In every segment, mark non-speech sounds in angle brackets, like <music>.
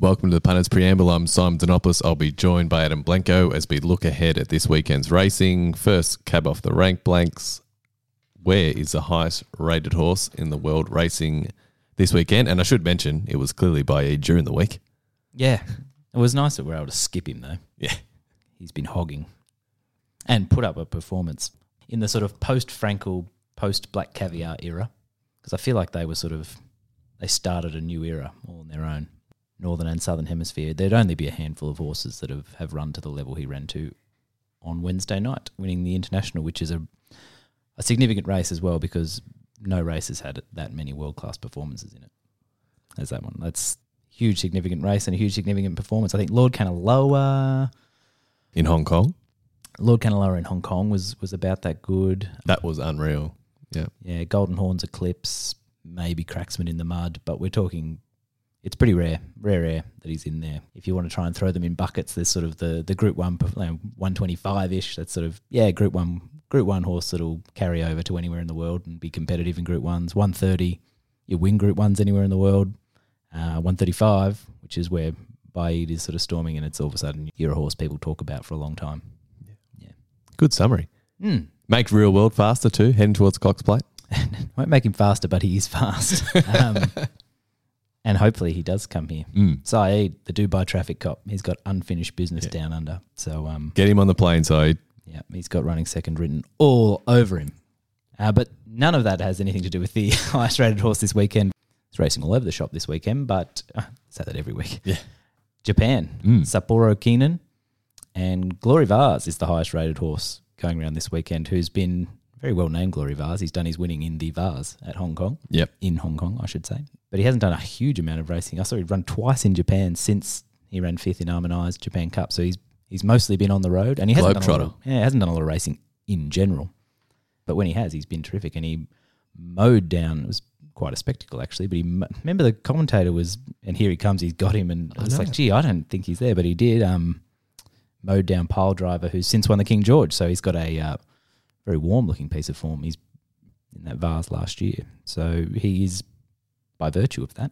Welcome to the Punters Preamble. I'm Simon Denopoulos. I'll be joined by Adam Blanco as we look ahead at this weekend's racing. First, cab off the rank blanks. Where is the highest rated horse in the world racing this weekend? And I should mention, it was clearly by E during the week. Yeah. It was nice that we are able to skip him, though. Yeah. He's been hogging and put up a performance in the sort of post Frankel, post Black Caviar era. Because I feel like they were sort of, they started a new era all on their own, Northern and Southern Hemisphere. There'd only be a handful of horses that have, have run to the level he ran to on Wednesday night, winning the International, which is a, a significant race as well because no race has had that many world class performances in it as that one. That's huge significant race and a huge significant performance. I think Lord Kanaloa, In Hong Kong, Lord Kanaloa in Hong Kong was was about that good. that was unreal. Yeah. Yeah, Golden Horns Eclipse, maybe Cracksman in the mud, but we're talking. It's pretty rare, rare, rare that he's in there. If you want to try and throw them in buckets, there's sort of the the Group One, one twenty five ish. That's sort of yeah, Group One, Group One horse that'll carry over to anywhere in the world and be competitive in Group Ones. One thirty, you win Group Ones anywhere in the world. Uh, one thirty five, which is where Baaeed is sort of storming, and it's all of a sudden you're a horse people talk about for a long time. Yeah, Good summary. Mm. Make real world faster too, heading towards Cox Plate. <laughs> Won't make him faster, but he is fast. <laughs> um, and hopefully he does come here. Mm. Saeed, the Dubai traffic cop, he's got unfinished business Yeah. down under. So um, Get him on the plane side. yeah, he's got running second written all over him. Uh, but none of that has anything to do with the <laughs> highest rated horse this weekend. It's racing all over the shop this weekend, but uh, say that every week. Yeah. Japan, Mm. Sapporo Kinen, and Glory Vase is the highest rated horse going around this weekend, who's been very well named Glory Vase. He's done his winning in the Vase at Hong Kong Yep. in Hong Kong, I should say. But he hasn't done a huge amount of racing. I saw he'd run twice in Japan since he ran fifth in Almond Eye's Japan Cup. So he's he's mostly been on the road, and he hasn't done a lot of, yeah, hasn't done a lot of racing in general. But when he has, he's been terrific, and he mowed down. It was quite a spectacle actually. But he remember the commentator was, and here he comes. He's got him, and I it's know. like, gee, I don't think he's there, but he did. Um, mowed down Pyledriver who's since won the King George, so he's got a uh, very warm looking piece of form. He's in that vase last year, so he is by virtue of that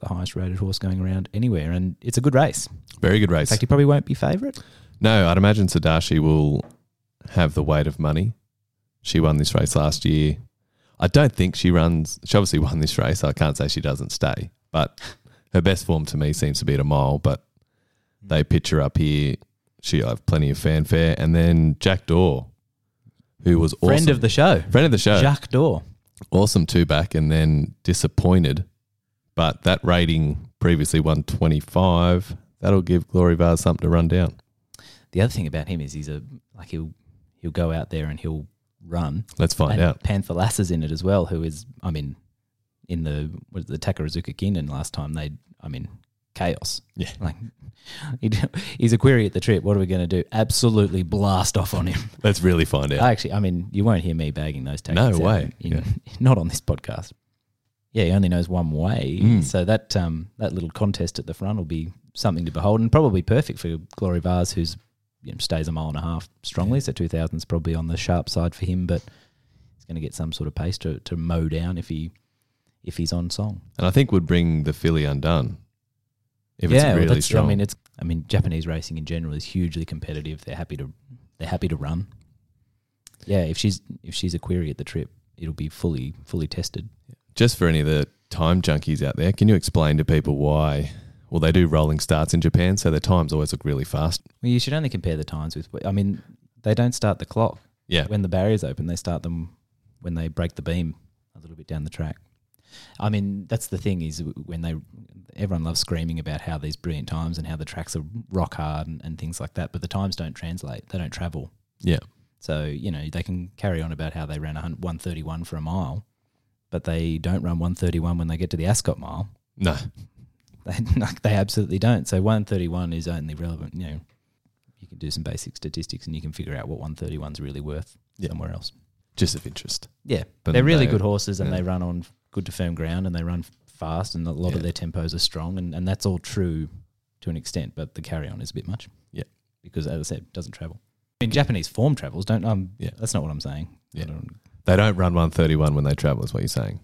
the highest rated horse going around anywhere, and it's a good race. Very good race. In fact, he probably won't be favourite. No, I'd imagine Sodashi will have the weight of money. She won this race last year. I don't think she runs. She obviously <laughs> won this race. I can't say she doesn't stay, but her best form to me seems to be at a mile. But they pitch her up here. She'll have plenty of fanfare. And then Jack d'Or, who was awesome. Friend of the show, friend of the show, Jack d'Or. awesome two back, and then disappointed. But that rating previously 125. That'll give Glory Vase something to run down. The other thing about him is he's a like he'll he'll go out there and he'll run. Let's find and out. Panthalassa in it as well, who is I mean, in the is it, the Takarazuka Kinen last time they I mean chaos. Yeah. Like <laughs> he, he's a query at the trip. What are we going to do? Absolutely blast off on him. <laughs> Let's really find out. I actually, I mean, you won't hear me bagging those No tactics. out way. in- Yeah. <laughs> Not on this podcast. Yeah, he only knows one way. Mm. So that um, that little contest at the front will be something to behold and probably perfect for Glory Vase, who's you know, stays a mile and a half strongly. So 2000 is probably on the sharp side for him, but he's going to get some sort of pace to, to mow down if he if he's on song. and I think would bring the filly undone if yeah, it's really that's- strong. I mean, it's I mean, Japanese racing in general is hugely competitive. They're happy to they're happy to run. Yeah, if she's if she's a query at the trip, it'll be fully fully tested. Just for any of the time junkies out there, can you explain to people why? Well, they do rolling starts in Japan, so their times always look really fast. Well, you should only compare the times with. I mean, they don't start the clock Yeah, when the barriers open. They start them when they break the beam a little bit down the track. I mean, that's the thing is when they everyone loves screaming about how these brilliant times and how the tracks are rock hard and, and things like that, but the times don't translate. They don't travel. yeah, So, you know, they can carry on about how they ran 131 for a mile, but they don't run 131 when they get to the Ascot mile. no, <laughs> They, <laughs> they absolutely don't. So 131 is only relevant, you know, you can do some basic statistics and you can figure out what 131 is really worth Yeah. somewhere else. just of interest. Yeah, But they're really they- good horses and yeah. they run on good to firm ground and they run fast and a lot Yeah. of their tempos are strong and, and that's all true to an extent, but the carry on is a bit much. Yeah. Because as I said, it doesn't travel. I mean, Japanese form travels, don't um Yeah. that's not what I'm saying. Yeah. Don't- They don't run 131 when they travel, is what you're saying.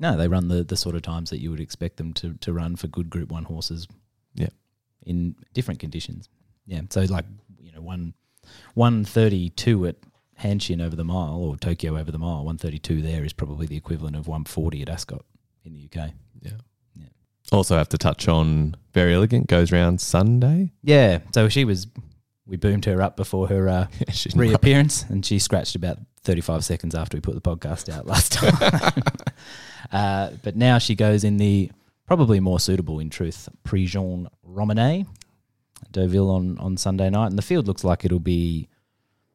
No, they run the, the sort of times that you would expect them to, to run for good Group One horses. Yeah. In different conditions. Yeah. So like you know one one thirty two at Hanshin over the mile or Tokyo over the mile. One thirty two there is probably the equivalent of one forty at Ascot in the UK. Yeah. Yeah. Also have to touch on Verry Elegant goes round Sunday. Yeah. So she was we boomed her up before her uh, <laughs> reappearance, and she scratched about 35 seconds after we put the podcast out last time. <laughs> <laughs> uh, but now she goes in the probably more suitable, in truth, Prix Jean Romanet, Deauville on, on Sunday night. And the field looks like it'll be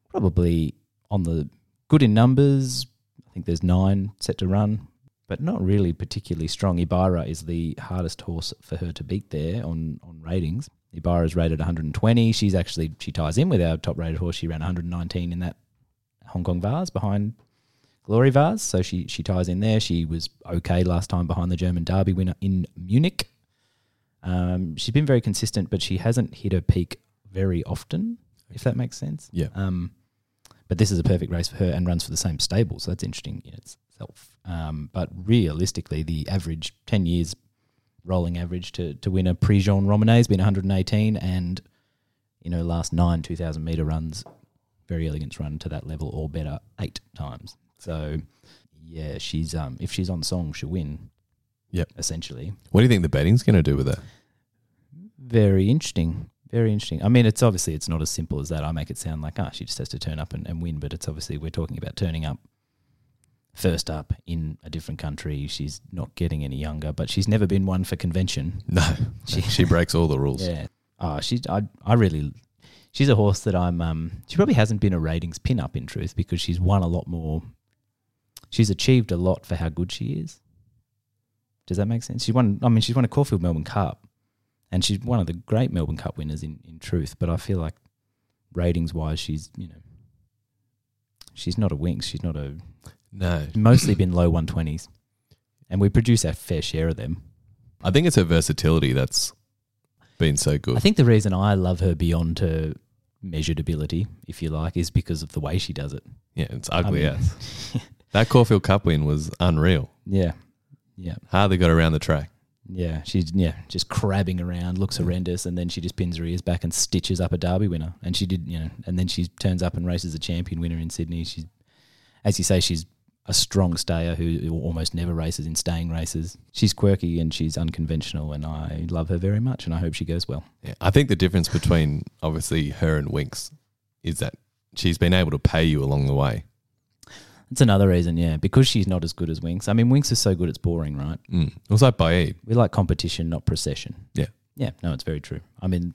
probably on the good in numbers. I think there's nine set to run, but not really particularly strong. Ebaiyra is the hardest horse for her to beat there on, on ratings. Ebaiyra is rated 120. She's actually she ties in with our top rated horse. She ran 119 in that Hong Kong Vase behind Glory Vase, so she she ties in there. She was okay last time behind the German Derby winner in Munich. Um, she's been very consistent, but she hasn't hit her peak very often, if that makes sense. Yeah. Um, but this is a perfect race for her and runs for the same stable, so that's interesting in itself. Um, but realistically, the average ten years rolling average to to win a Prix Jean Romanet has been 118, and you know last nine 2,000 meter runs, Verry Elegant run to that level or better eight times. So yeah, she's um if she's on song, she'll win. Yep. essentially. What do you think the betting's going to do with her? Very interesting. Very interesting. I mean, it's obviously it's not as simple as that. I make it sound like ah, she just has to turn up and, and win, but it's obviously we're talking about turning up first up in a different country. She's not getting any younger, but she's never been one for convention. <laughs> No, She- she breaks all the rules. Yeah. Oh, she's I I really she's a horse that I'm um she probably hasn't been a ratings pin up in truth because she's won a lot more she's achieved a lot for how good she is. Does that make sense? She won I mean she's won a Caulfield Melbourne Cup and she's one of the great Melbourne Cup winners in, in truth, but I feel like ratings wise she's, you know she's not a Winx, she's not a No, mostly been low one twenties. And we produce our fair share of them. I think it's her versatility that's been so good. I think the reason I love her beyond her measured ability, if you like, is because of the way she does it. yeah, it's ugly I mean- as. <laughs> that Caulfield Cup win was unreal. Yeah, yeah, Hardly got around the track. Yeah. She's yeah just crabbing around, looks horrendous, and then she just pins her ears back and stitches up a Derby winner. And she did, you know, and then she turns up and races a champion winner in Sydney. She's, as you say, she's a strong stayer who who almost never races in staying races. She's quirky and she's unconventional, and I love her very much, and I hope she goes well. Yeah, I think the difference between obviously her and Winx is that she's been able to pay you along the way. That's another reason, yeah, because she's not as good as Winx. I mean, Winx is so good it's boring, right? Mm. It was like Baaeed. We like competition, not procession. Yeah. Yeah, no, it's very true. I mean,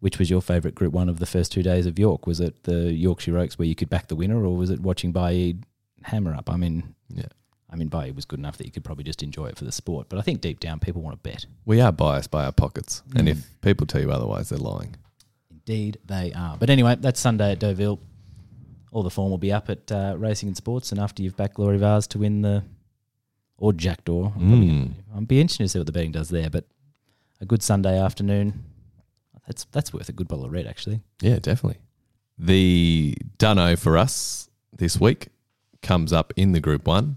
which was your favourite Group One of the first two days of York? Was it the Yorkshire Oaks where you could back the winner, or was it watching Baaeed hammer up? I mean, Yeah. I mean, Baaeed was good enough that you could probably just enjoy it for the sport. But I think deep down, people want to bet. We are biased by our pockets, and Mm. if people tell you otherwise, they're lying. Indeed, they are. But anyway, that's Sunday at Deauville. All the form will be up at uh, Racing and Sports, and after you've backed Glory Vase to win the or Jack d'Or, I'm probably Mm. gonna- I'll be interested to see what the betting does there. But a good Sunday afternoon, that's that's worth a good bottle of red, actually. Yeah, definitely. The Dunno for us this week comes up in the Group One,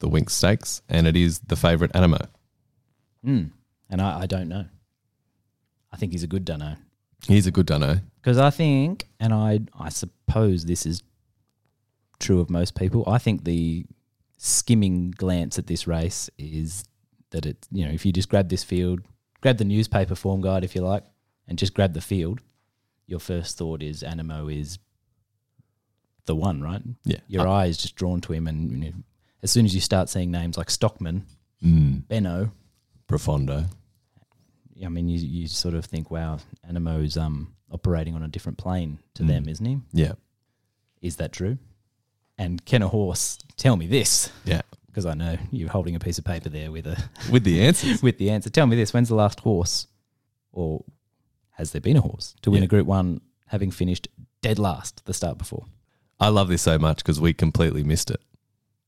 the Winx Stakes, and it is the favourite Anamoe. Mm. And I, I don't know. I think he's a good dunno He's a good Dunno. because I think, and I I suppose this is true of most people. I think the skimming glance at this race is that it you know if you just grab this field, grab the newspaper form guide if you like, and just grab the field, your first thought is Anamoe is the one, right? Yeah. Your eye is just drawn to him, and you know, as soon as you start seeing names like Stockman, Mm. Benno, Profondo. I mean, you you sort of think, wow, Anamoe's um operating on a different plane to Mm. them, isn't he? Yeah. Is that true? And can a horse tell me this? Yeah. Because I know you're holding a piece of paper there with a <laughs> With the answer. with the answer. Tell me this: When's the last horse, or has there been a horse to win Yeah. a Group One, having finished dead last the start before? I love this so much because we completely missed it.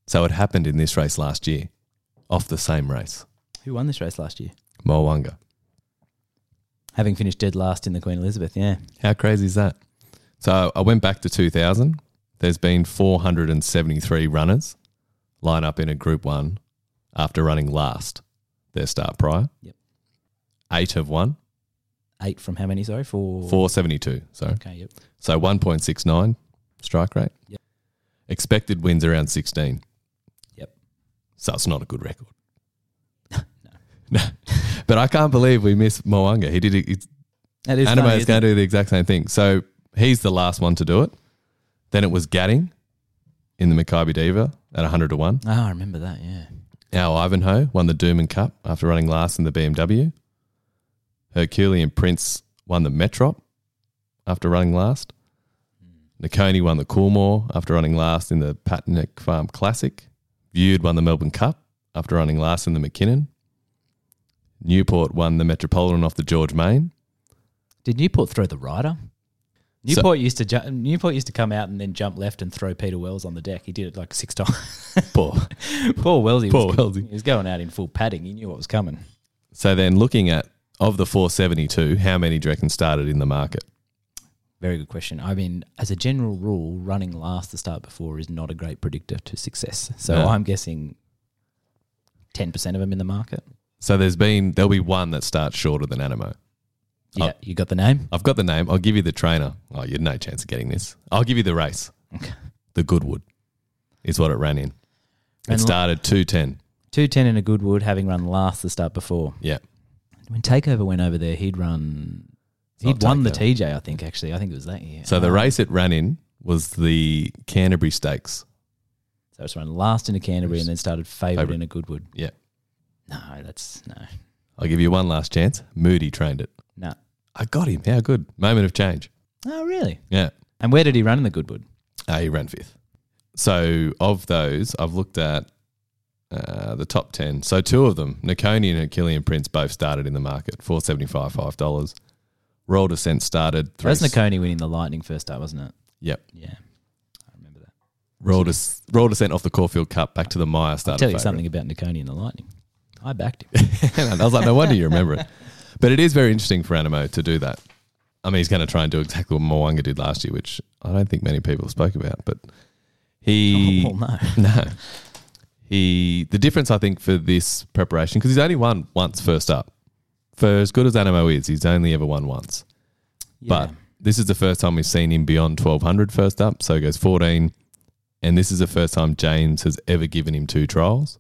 So it happened in this race last year, off the same race, Who won this race last year? Mo'unga. Having finished dead last in the Queen Elizabeth, yeah. How crazy is that? So I went back to 2000. There's been 473 runners line up in a Group One after running last their start prior. Yep. Eight have won, Eight from how many? Sorry, four. 472. So, Okay, yep. so 1.69 strike rate. Yep. Expected wins around 16. Yep. So it's not a good record. <laughs> no. No. <laughs> But I can't believe we missed Mo'unga. He did it. It's, That is Anamoe funny, is going to do the exact same thing. So he's the last one to do it. Then it was Gadding in the Makybe Diva at 100 to 1. Oh, I remember that. Yeah. Al Ivanhoe won the Doomben Cup after running last in the BMW. Herculean Prince won the Metrop after running last. Hmm. Nakoni won the Coolmore after running last in the Patinack Farm Classic. Viewed won the Melbourne Cup after running last in the Mackinnon. Newport won the Metropolitan off the George Main. Did Newport throw the rider? So- Newport used to ju- Newport used to come out and then jump left and throw Peter Wells on the deck. He did it like six <laughs> times. Poor. <laughs> Poor Wellsy. Poor was, Wellsy. He was going out in full padding. He knew what was coming. So then looking at of the 472, how many do you reckon started in the market? Very good question. I mean, as a general rule, running last the start before is not a great predictor to success. So No. I'm guessing ten percent of them in the market. So there's been there'll be one that starts shorter than Anamoe. Yeah, Oh. you got the name. I've got the name. I'll give you the trainer. Oh, you had no chance of getting this. I'll give you the race. Okay. The Goodwood is what it ran in. It started 210. Two ten in a Goodwood, having run last the start before. Yeah. When Takeover went over there, he'd run. It's He'd won the TJ, I think. Actually, I think it was that year. So the Um, race it ran in was the Canterbury Stakes. So it's run last in a Canterbury and then started favourite Favourite. in a Goodwood. Yeah. No, that's no, I'll give you one last chance. Moody trained it. no. I got him. How good. Moment of change. Oh, really? Yeah. And where did he run in the Goodwood? Uh, he ran fifth. So of those, I've looked at uh, the top 10. So two of them, Nakoni and Herculean Prince, both started in the market, 475 $5. Royal Descent started. That was Nakoni winning the Lightning first up, wasn't it? Yep. Yeah, I remember that. Royal, Des- Roll Descent off the Caulfield Cup back to the I'll started. tell you favourite. something about Nakoni and the Lightning. I backed him. <laughs> I was like, no wonder you remember it. <laughs> But it is very interesting for Anamoe to do that. I mean, he's going to try and do exactly what Mo'unga did last year, which I don't think many people spoke about. But he, <laughs> oh, well, no. <laughs> no, he. The difference I think for this preparation because he's only won once first up. For as good as Anamoe is, he's only ever won once. But this is the first time we've seen him beyond 1200 first up. So he goes 14. And this is the first time James has ever given him two trials.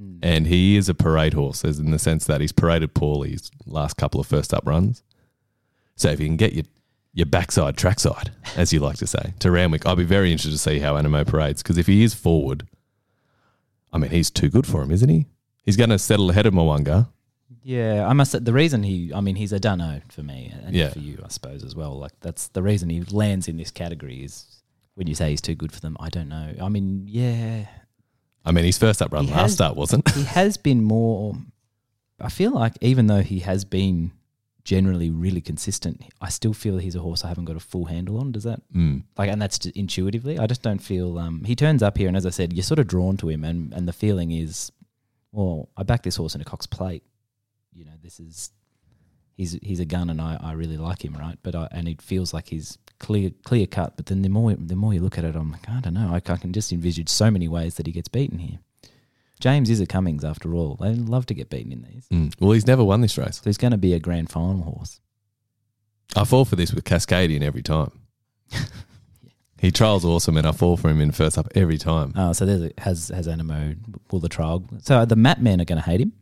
Mm. And he is a parade horse, as in the sense that he's paraded poorly his last couple of first up runs. So if you can get your your backside trackside, as you like to say, to Randwick, I'd be very interested to see how Anamoe parades because if he is forward, I mean he's too good for him, isn't he? He's going to settle ahead of Mo'unga. Yeah, I must say the reason he, I mean, he's a dunno for me and Yeah. for you, I suppose, as well. Like, that's the reason he lands in this category is when you say he's too good for them. I don't know. I mean, yeah, I mean, his first up run He last has- start wasn't. he has been more. I feel like even though he has been generally really consistent, I still feel he's a horse I haven't got a full handle on. Does that Mm. like, and that's just intuitively. I just don't feel. Um, he turns up here, and as I said, you're sort of drawn to him, and and the feeling is, well, I back this horse in a Cox Plate. You know, this is he's he's a gun, and I, I really like him, right? But I, and it feels like he's clear clear cut. But then the more the more you look at it, I'm like, I don't know. I, I can just envisage so many ways that he gets beaten here. James is a Cummings after all. They love to get beaten in these. Mm. Well, he's never won this race. So he's going to be a grand final horse. I fall for this with Cascadian every time. <laughs> he trials awesome, and I fall for him in first up every time. Uh, so there's a, has has Anamoe will the trial. So the Map Men are going to hate him.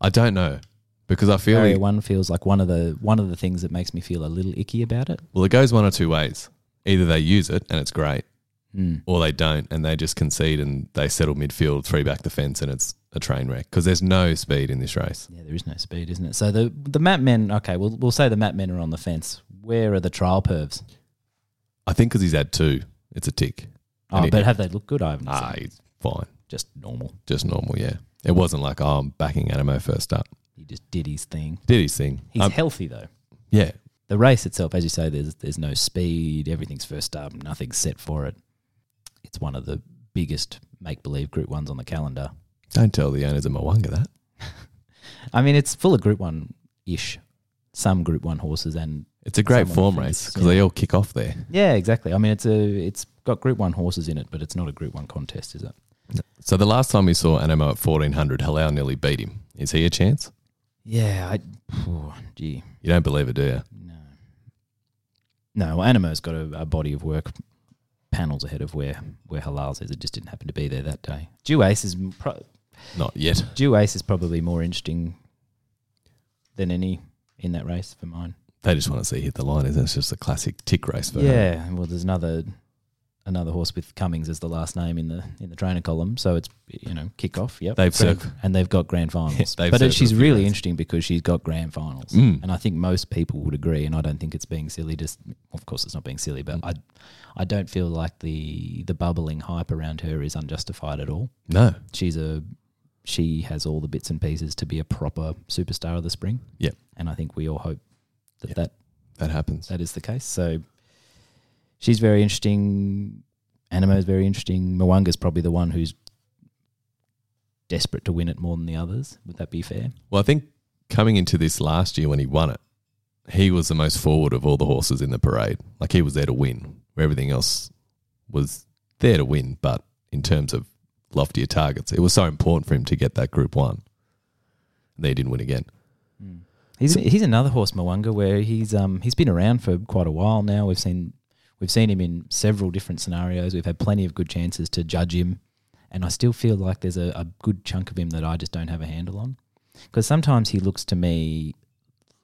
I don't know because I feel Barrier he, one feels like one of the one of the things that makes me feel a little icky about it. well, it goes one or two ways. Either they use it and it's great, Mm. or they don't and they just concede and they settle midfield, three back the fence, and it's a train wreck because there's no speed in this race. Yeah, there is no speed, isn't it? So the the Map Men. Okay, we'll we'll say the Map Men are on the fence. Where are the trial pervs? I think because he's had two, it's a tick. Oh, And but have they looked good? I haven't Ah, seen. he's fine, Just normal. just normal. Yeah, it wasn't like oh, I'm backing Anamoe first up. He just did his thing. Did his thing. He's Um, healthy though. yeah, The race itself, as you say, there's there's no speed. Everything's first up. Nothing's set for it. It's one of the biggest make believe Group Ones on the calendar. don't tell the owners of Mo'unga that. <laughs> I mean, it's full of Group One ish. Some Group One horses and It's a great form race because yeah. they all kick off there. yeah, exactly. I mean, it's a it's got Group One horses in it, but it's not a Group One contest, is it? So the last time we saw Anamoe at 1400, Halal nearly beat him. Is he a chance? Yeah, I, oh, gee, You don't believe it, do you? no. No, well, Anamoe's got a, a body of work panels ahead of where, where Halal's is. It just didn't happen to be there that day. Duais is pro- Not yet. Duais is probably more interesting than any in that race for mine. They just want to see hit the line, isn't it? It's just a classic tick race for him. Yeah, well, there's another another horse with Cummings as the last name in the in the trainer column, so it's you know kick off. Yep, They've Grand- and they've got grand finals. <laughs> but it, she's really interesting because she's got grand finals, Mm. and I think most people would agree. And I don't think it's being silly. Just of course, it's not being silly, but I I don't feel like the the bubbling hype around her is unjustified at all. No. She's a she has all the bits and pieces to be a proper superstar of the spring. Yep. and I think we all hope that Yep. that That happens. that is the case. So she's very interesting. Anamoe is very interesting. Mo'unga's probably the one who's desperate to win it more than the others. Would that be fair? Well, I think coming into this last year when he won it, he was the most forward of all the horses in the parade. Like he was there to win, where everything else was there to win, but in terms of loftier targets, it was so important for him to get that Group One. And they didn't win again. He's he's another horse, Mo'unga, where he's um he's been around for quite a while now. We've seen we've seen him in several different scenarios. We've had plenty of good chances to judge him, and I still feel like there's a, a good chunk of him that I just don't have a handle on. Because sometimes he looks to me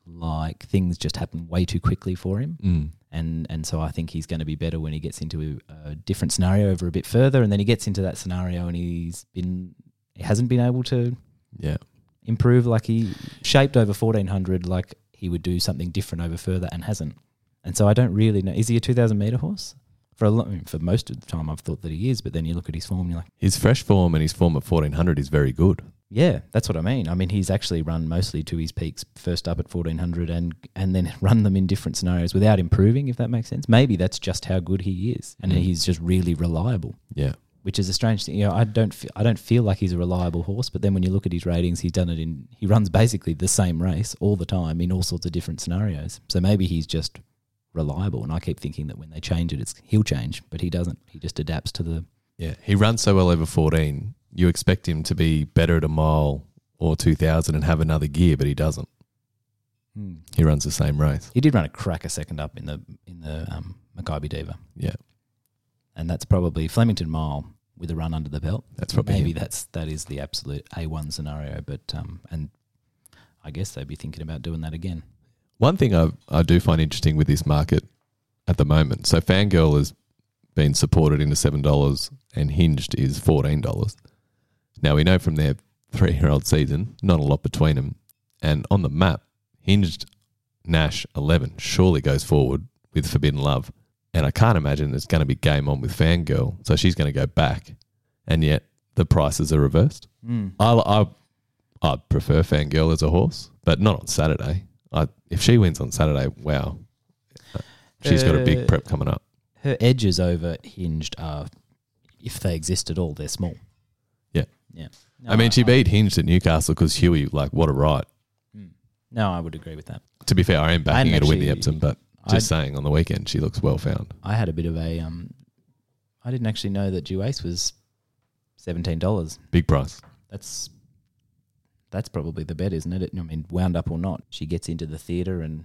like things just happen way too quickly for him. Mm. and and so I think he's going to be better when he gets into a, a different scenario over a bit further, and then he gets into that scenario and he's been he hasn't been able to Yeah. improve like he shaped over fourteen hundred like he would do something different over further and hasn't, and so I don't really know. Is he a two thousand meter horse? For a lot, I mean, for most of the time, I've thought that he is, but then you look at his form, and you're like, His fresh form and his form at 1400 is very good. yeah, that's what I mean. I mean, he's actually run mostly to his peaks, first up at fourteen hundred, and and then <laughs> run them in different scenarios without improving. If that makes sense, maybe that's just how good he is, and Mm. he's just really reliable. Yeah. Which is a strange thing. You know, I don't feel, I don't feel like he's a reliable horse, but then when you look at his ratings, he's done it in he runs basically the same race all the time in all sorts of different scenarios. So maybe he's just reliable, and I keep thinking that when they change it, it's he'll change, but he doesn't. He just adapts to the Yeah. He runs so well over 14. You expect him to be better at a mile or 2000 and have another gear, but he doesn't. He runs the same race. He did run a cracker second up in the in the um, Makybe Diva, Yeah. and that's probably Flemington Mile with a run under the belt. That's probably maybe him. that's that is the absolute A one scenario. But um, and I guess they'd be thinking about doing that again. One thing I I do find interesting with this market at the moment. So Fangirl has been supported into seven dollars, and Hinged is fourteen dollars. Now we know from their <laughs> three-year-old season, not a lot between them, and on the map, Hinged Nash eleven surely goes forward with Forbidden Love, and I can't imagine it's going to be game on with Fangirl, so she's going to go back, and yet the prices are reversed. Hmm. I I I prefer Fangirl as a horse, but not on Saturday. I, if she wins on Saturday, wow, she's got a big prep coming up. Her edges over Hinged are, if they exist at all, they're small. Yeah. yeah. I mean, she beat Hinged at Newcastle because Huey, like, what a right. No, I would agree with that. To be fair, I am backing I her to win the Epsom, but just saying on the weekend she looks well found. I had a bit of a um, I didn't actually know that Duais was seventeen dollars. Big price. That's that's probably the bet, isn't it? I mean, wound up or not, she gets into the theatre and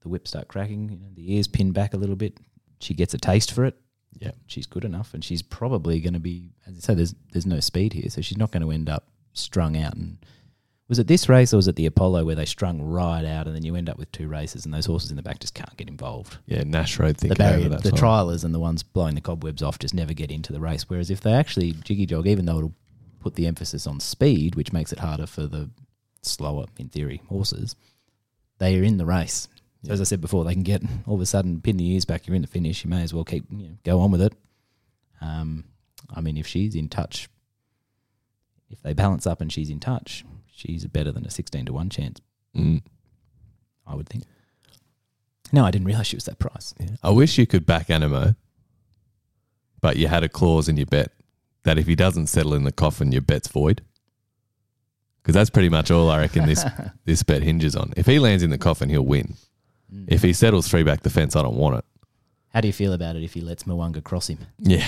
the whips start cracking. You know, the ears pin back a little bit. She gets a taste for it. Yeah. she's good enough, and she's probably going to be. As I say, there's there's no speed here, so she's not going to end up strung out. And was it this race or was it the Apollo where they strung right out, and then you end up with two races, and those horses in the back just can't get involved Yeah, Nash Road the barrier, the time. trialers and the ones blowing the cobwebs off just never get into the race. Whereas if they actually jiggy jog, even though it'll put the emphasis on speed, which makes it harder for the slower, in theory, horses, they are in the race. So as I said before, they can get <laughs> all of a sudden pin the ears back. You're in the finish. You may as well keep you know, go on with it. Um, I mean, if she's in touch, if they balance up and she's in touch, she's better than a sixteen to one chance. Mm. I would think. No, I didn't realize she was that price. Yeah. I wish you could back Anamoe, but you had a clause in your bet that if he doesn't settle in the coffin, your bet's void. Because that's pretty much all I reckon this <laughs> this bet hinges on. If he lands in the coffin, he'll win. If he settles three back the fence, I don't want it. How do you feel about it if he lets Mo'unga cross him? Yeah.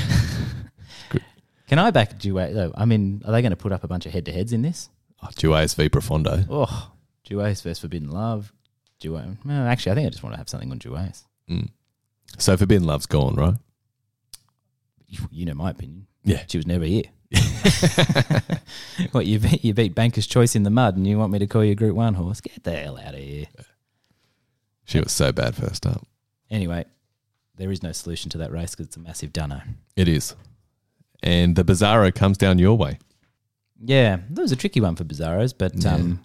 <laughs> Can I back Duais though? I mean, are they going to put up a bunch of head to heads in this? Oh, v Profondo. Oh, Duais versus Forbidden Love. Duais. Well, actually, I think I just want to have something on Duais. Mm. So Forbidden Love's gone, right? You know my opinion. Yeah. She was never here. <laughs> what you beat, you beat Banker's Choice in the mud, and you want me to call you Group One horse? Get the hell out of here. She was so bad first up. Anyway, there is no solution to that race because it's a massive dunno. It is. And the Bizarro comes down your way. Yeah, that was a tricky one for Bizarros, but Yeah. um,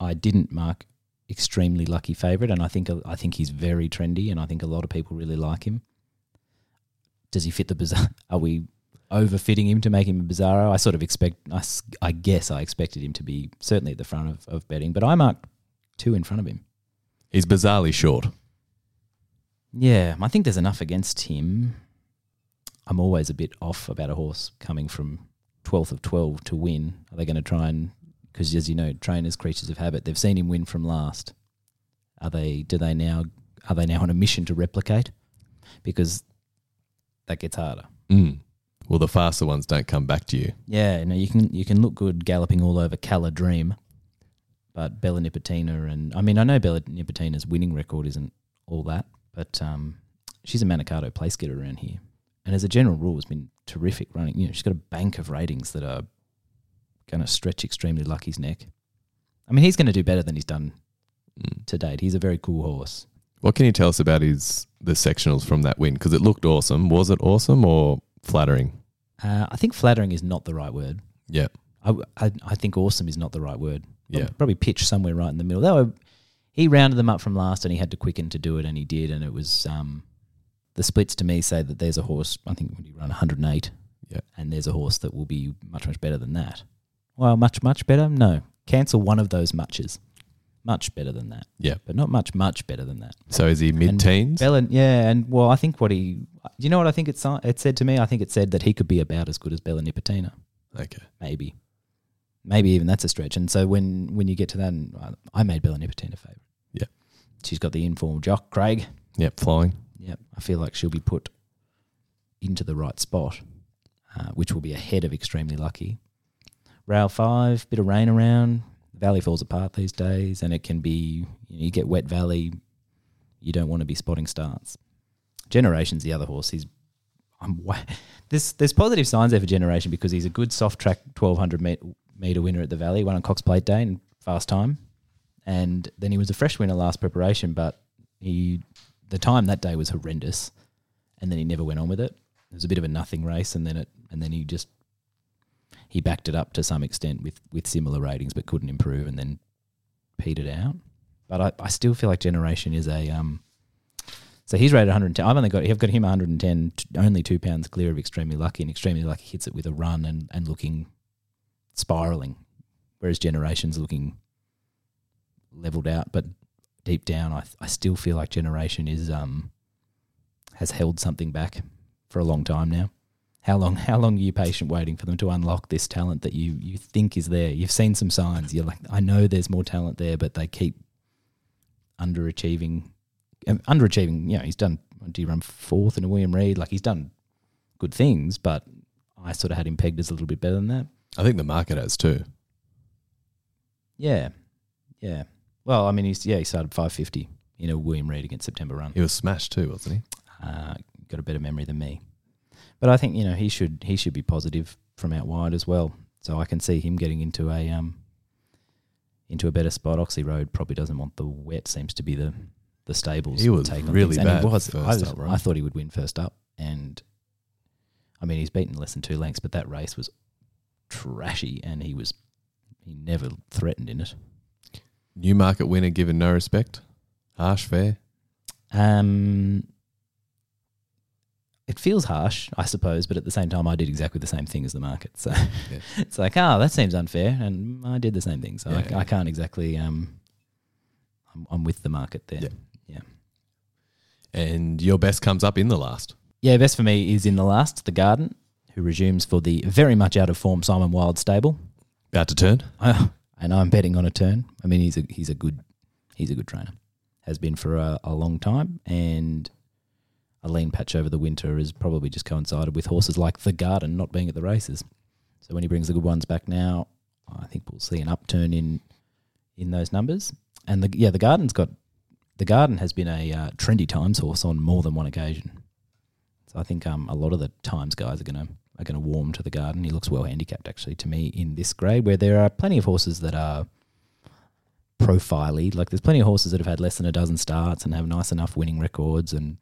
I didn't mark extremely lucky favourite, and I think I think he's very trendy, and I think a lot of people really like him. Does he fit the Bizarro? Are we overfitting him to make him a Bizarro? I sort of expect. I, I guess I expected him to be certainly at the front of, of betting, but I marked two in front of him. He's bizarrely short. Yeah, I think there's enough against him. I'm always a bit off about a horse coming from 12th of 12 to win. Are they going to try and, because as you know, trainers, creatures of habit, they've seen him win from last. Are they, do they now, are they now on a mission to replicate? Because that gets harder. Mm. Well, the faster ones don't come back to you. Yeah, no, you can you can look good galloping all over Cala Dream, but Bella Nipotina and I mean I know Bella Nipotina's winning record isn't all that, but um, she's a Manikato place getter around here, and as a general rule, has been terrific running. You know, she's got a bank of ratings that are going to stretch extremely lucky's neck. I mean, he's going to do better than he's done Mm. to date. He's a very cool horse. What can you tell us about his the sectionals from that win? Because it looked awesome. Was it awesome or flattering? Uh, I think flattering is not the right word. Yeah. I, I, I think awesome is not the right word. Yeah. Probably pitch somewhere right in the middle. Though he rounded them up from last and he had to quicken to do it and he did and it was um the splits to me say that there's a horse I think when you run 108 Yeah. and there's a horse that will be much much better than that. Well, much much better? No. Cancel one of those muches. Much better than that. Yeah. But not much much better than that. So is he mid teens? Bellin, yeah, and well, I think what he, you know what I think it, it said to me? I think it said that he could be about as good as Bella Nipotina Okay. maybe, maybe even that's a stretch. And so when when you get to that, and I made Bella Nipotina favourite. Yeah. she's got the informal jock, Craig. Yep. Flying. Yep, I feel like she'll be put into the right spot, uh, which will be ahead of extremely lucky. Rail five, bit of rain around. Valley falls apart these days, and it can be you, know, you get wet valley. You don't want to be spotting starts. Generation's the other horse. He's I'm <laughs> there's there's positive signs there for Generation because he's a good soft track 1200 meter, meter winner at the Valley, won on Cox Plate Day in fast time, and then he was a fresh winner last preparation, but he the time that day was horrendous, and then he never went on with it. It was a bit of a nothing race, and then it and then he just he backed it up to some extent with with similar ratings, but couldn't improve, and then petered out. But I, I still feel like Generation is a um. So he's rated 110. I've only got I've got him 110, t- only two pounds clear of extremely lucky, and extremely lucky hits it with a run and and looking spiraling, whereas Generations looking leveled out, but deep down, I I still feel like Generation is um has held something back for a long time now. How long? How long are you patient waiting for them to unlock this talent that you you think is there? You've seen some signs. You're like, I know there's more talent there, but they keep underachieving. um, Underachieving. You know, he's done. Do you run fourth in a William Reid? Like he's done good things, but I sort of had him pegged as a little bit better than that. I think the market has too. Yeah, yeah. Well, I mean, he's yeah, he started five fifty in a William Reid against September run. He was smashed too, wasn't he? uh, got a better memory than me. But I think you know he should he should be positive from out wide as well. So I can see him getting into a um into a better spot. Oxy Road probably doesn't want the wet. Seems to be the the stables. He was take on really things. And bad He was. first I, up, right? I thought he would win first up, and I mean he's beaten less than two lengths, but that race was trashy, and he was he never threatened in it. New market winner given no respect. Harsh, fair. Um, it feels harsh, I suppose, but at the same time, I did exactly the same thing as the market. So <laughs> it's like, oh, that seems unfair, and I did the same thing. So Yeah, I, yeah. I can't exactly. Um, I'm, I'm with the market there. Yeah. yeah, And your best comes up in the last. Yeah, Best for me is in the last, the Garden, who resumes for the very much out of form Simon Wild stable, About to turn. Uh, <laughs> and I'm betting on a turn. I mean, he's a he's a good he's a good trainer, has been for a, a long time, and a lean patch over the winter has probably just coincided with horses like the Garden not being at the races. So when he brings the good ones back now, I think we'll see an upturn in in those numbers. And the yeah, the Garden's got the Garden has been a uh, trendy times horse on more than one occasion. So I think um, a lot of the times guys are gonna are gonna warm to the Garden. He looks well handicapped actually to me in this grade, where there are plenty of horses that are profiley. Like there's plenty of horses that have had less than a dozen starts and have nice enough winning records and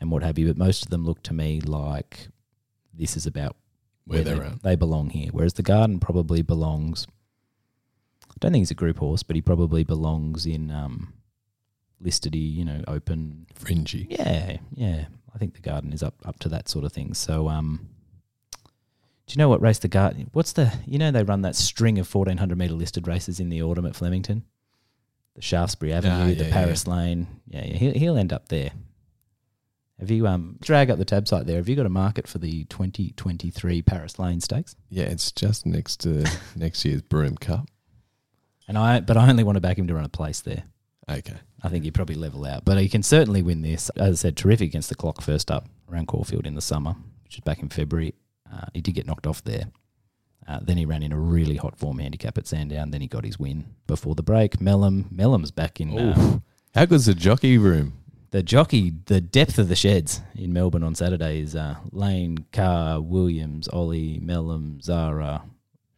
and what have you. But most of them look to me like this is about Where they, they're at. they belong here. Whereas the Garden probably belongs. I don't think he's a group horse, but he probably belongs in um, listed, you know, open. Fringy. Yeah, yeah. I think the Garden is up up to that sort of thing. So, um, do you know what race the Garden? What's the? You know, they run that string of fourteen hundred meter listed races in the autumn at Flemington. The Shaftesbury Avenue, Ah, the yeah, Paris Lane. Yeah, yeah. He'll, he'll end up there. Have you um drag up the tab site there? Have you got a market for the twenty twenty three Paris Lane Stakes? Yeah, it's just next to <laughs> next year's Broom Cup. And I, but I only want to back him to run a place there. Okay. I think he'd probably level out, but he can certainly win this. As I said, terrific against the clock first up around Caulfield in the summer, which is back in February. Uh, he did get knocked off there. Uh, then he ran in a really hot form handicap at Sandown. Then he got his win before the break. Melham, Melham's back in uh, How good's the jockey room? The jockey. The depth of the sheds in Melbourne on Saturday is uh, Lane, Kah, Williams, Ollie, Melham, Zahra,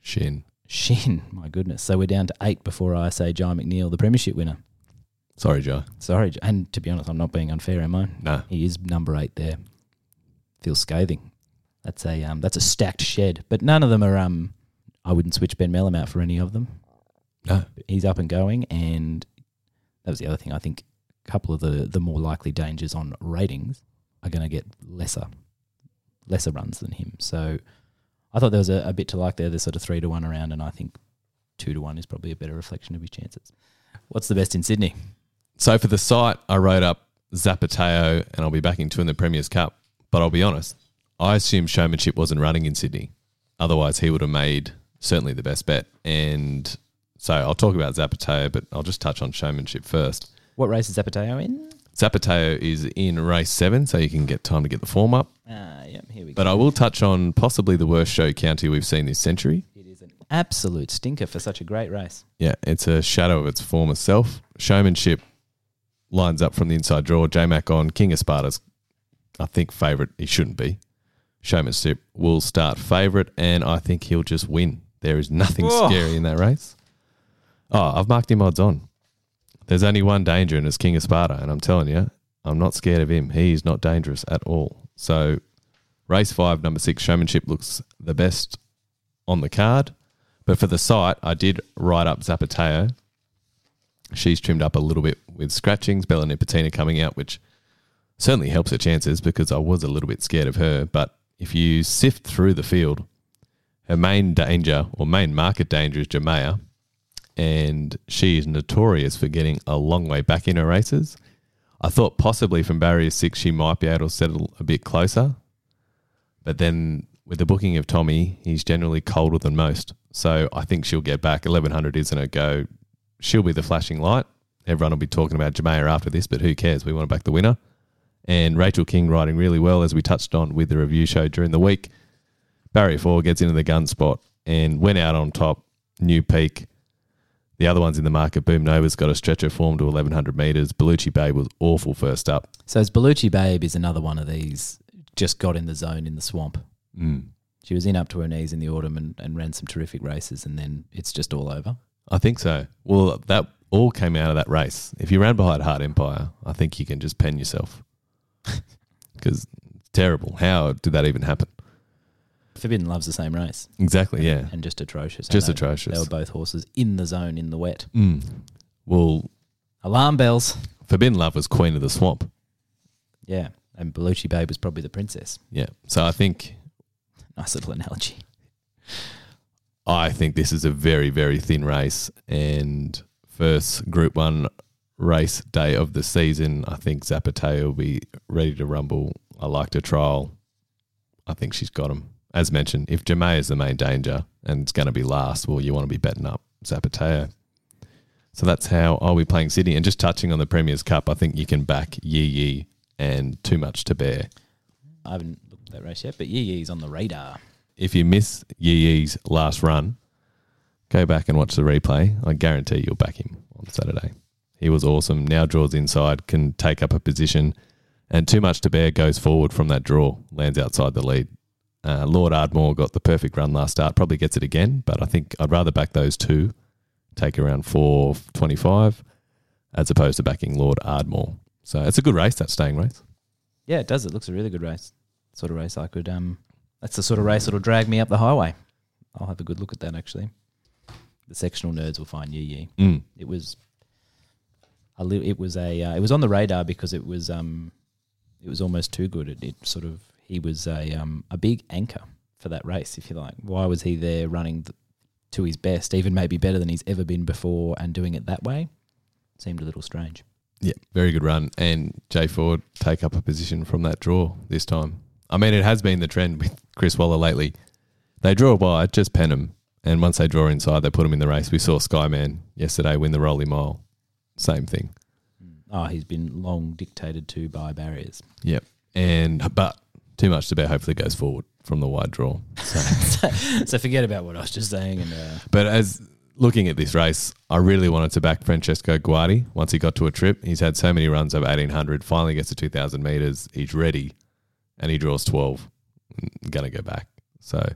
Shin. Shin. My goodness. So we're down to eight before I say John McNeil, the premiership winner. Sorry, Joe. Sorry, and to be honest, I'm not being unfair, am I? No. He is number eight there. Feels scathing. That's a um, that's a stacked shed, but none of them are. Um, I wouldn't switch Ben Melham out for any of them. No. He's up and going, and that was the other thing. I think couple of the the more likely dangers on ratings are going to get lesser lesser runs than him. So I thought there was a, a bit to like there. There's sort of three to one around, and I think two to one is probably a better reflection of his chances. What's the best in Sydney? So for the site, I wrote up Zapateo, and I'll be backing two in the Premier's Cup. But I'll be honest, I assumed showmanship wasn't running in Sydney. Otherwise, he would have made certainly the best bet. And so I'll talk about Zapateo, but I'll just touch on showmanship first. What race is Zapateo in? Zapateo is in race seven, so you can get time to get the form up. Ah, yeah, here we go. But I will touch on possibly the worst show county we've seen this century. It is an absolute stinker for such a great race. Yeah, it's a shadow of its former self. Showmanship lines up from the inside draw. J Mac on King of Sparta's, I think, favourite. He shouldn't be. Showmanship will start favourite, and I think he'll just win. There is nothing Whoa. scary in that race. Oh, I've marked him odds on. There's only one danger, and it's King of Sparta. And I'm telling you, I'm not scared of him. He is not dangerous at all. So, race five, number six, Showmanship looks the best on the card. But for the site, I did write up Zapateo. She's trimmed up a little bit with scratchings. Bella Nipotina coming out, which certainly helps her chances because I was a little bit scared of her. But if you sift through the field, her main danger or main market danger is Jamea, and she is notorious for getting a long way back in her races. I thought possibly from barrier six she might be able to settle a bit closer, but then with the booking of Tommy, he's generally colder than most. So I think she'll get back. 1100 isn't a go. She'll be the flashing light. Everyone will be talking about Jamea after this, but who cares? We want to back the winner. And Rachel King riding really well, as we touched on with the review show during the week. Barrier four gets into the gun spot and went out on top. New peak. The other ones in the market, Boom Nova's got a stretcher form to 1100 metres. Bellucci Babe was awful first up. So as Bellucci Babe is another one of these just got in the zone in the swamp. Mm. She was in up to her knees in the autumn and, and ran some terrific races and then it's just all over. I think so. Well, that all came out of that race. If you ran behind Heart Empire, I think you can just pen yourself. <laughs> Because it's terrible. How did that even happen? Forbidden loves the same race Exactly, yeah. and just atrocious. Just atrocious. They were both horses in the zone in the wet. Mm. Well, Alarm bells. Forbidden Love was Queen of the Swamp. Yeah. And Bellucci Babe was probably the princess. Yeah. So I think Nice little analogy. I think this is a very, very thin race. And first Group One race day of the season, I think Zapateo will be ready to rumble. I liked her trial. I think she's got him. As mentioned, if Jamea is the main danger and it's going to be last, well, you want to be betting up Zapateo. So that's how I'll be playing Sydney. And just touching on the Premier's Cup, I think you can back Yee Yee and Too Much to Bear. I haven't looked at that race yet, but Yee Yee's on the radar. If you miss Yee Yee's last run, go back and watch the replay. I guarantee you'll back him on Saturday. He was awesome. Now draws inside, can take up a position, and Too Much to Bear goes forward from that draw, lands outside the lead. Uh, Lord Ardmore got the perfect run last start, probably gets it again, but I think I'd rather back those two, take around 425, as opposed to backing Lord Ardmore. So it's a good race, that staying race. Yeah, it does. It looks a really good race. Sort of race I could. Um, that's the sort of race that'll drag me up the highway. I'll have a good look at that actually. The sectional nerds will find Yee Yee. Mm. It was a li- it was a uh, it was on the radar because it was um it was almost too good. It, it sort of he was a um a big anchor for that race, if you like. Why was he there running th- to his best, even maybe better than he's ever been before, and doing it that way? Seemed a little strange. Yeah, very good run. And Jay Ford take up a position from that draw this time. I mean, it has been the trend with Chris Waller lately. They draw wide, just pen them. And once they draw inside, they put him in the race. We saw Skyman yesterday win the Rolly Mile. Same thing. Oh, he's been long dictated to by barriers. Yep. And, but too much to bet hopefully goes forward from the wide draw. So. <laughs> so, so forget about what I was just saying. And uh, But as looking at this race, I really wanted to back Francesco Guardi once he got to a trip. He's had so many runs over 1800, finally gets to 2000 meters. He's ready and he draws 12. Going to go back. So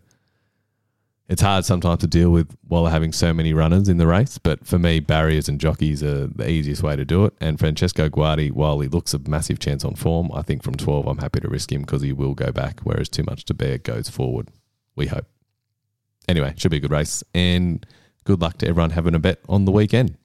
it's hard sometimes to deal with while having so many runners in the race. But for me, barriers and jockeys are the easiest way to do it. And Francesco Guardi, while he looks a massive chance on form, I think from 12, I'm happy to risk him because he will go back, whereas too much to bear goes forward. We hope. Anyway, should be a good race. And good luck to everyone having a bet on the weekend.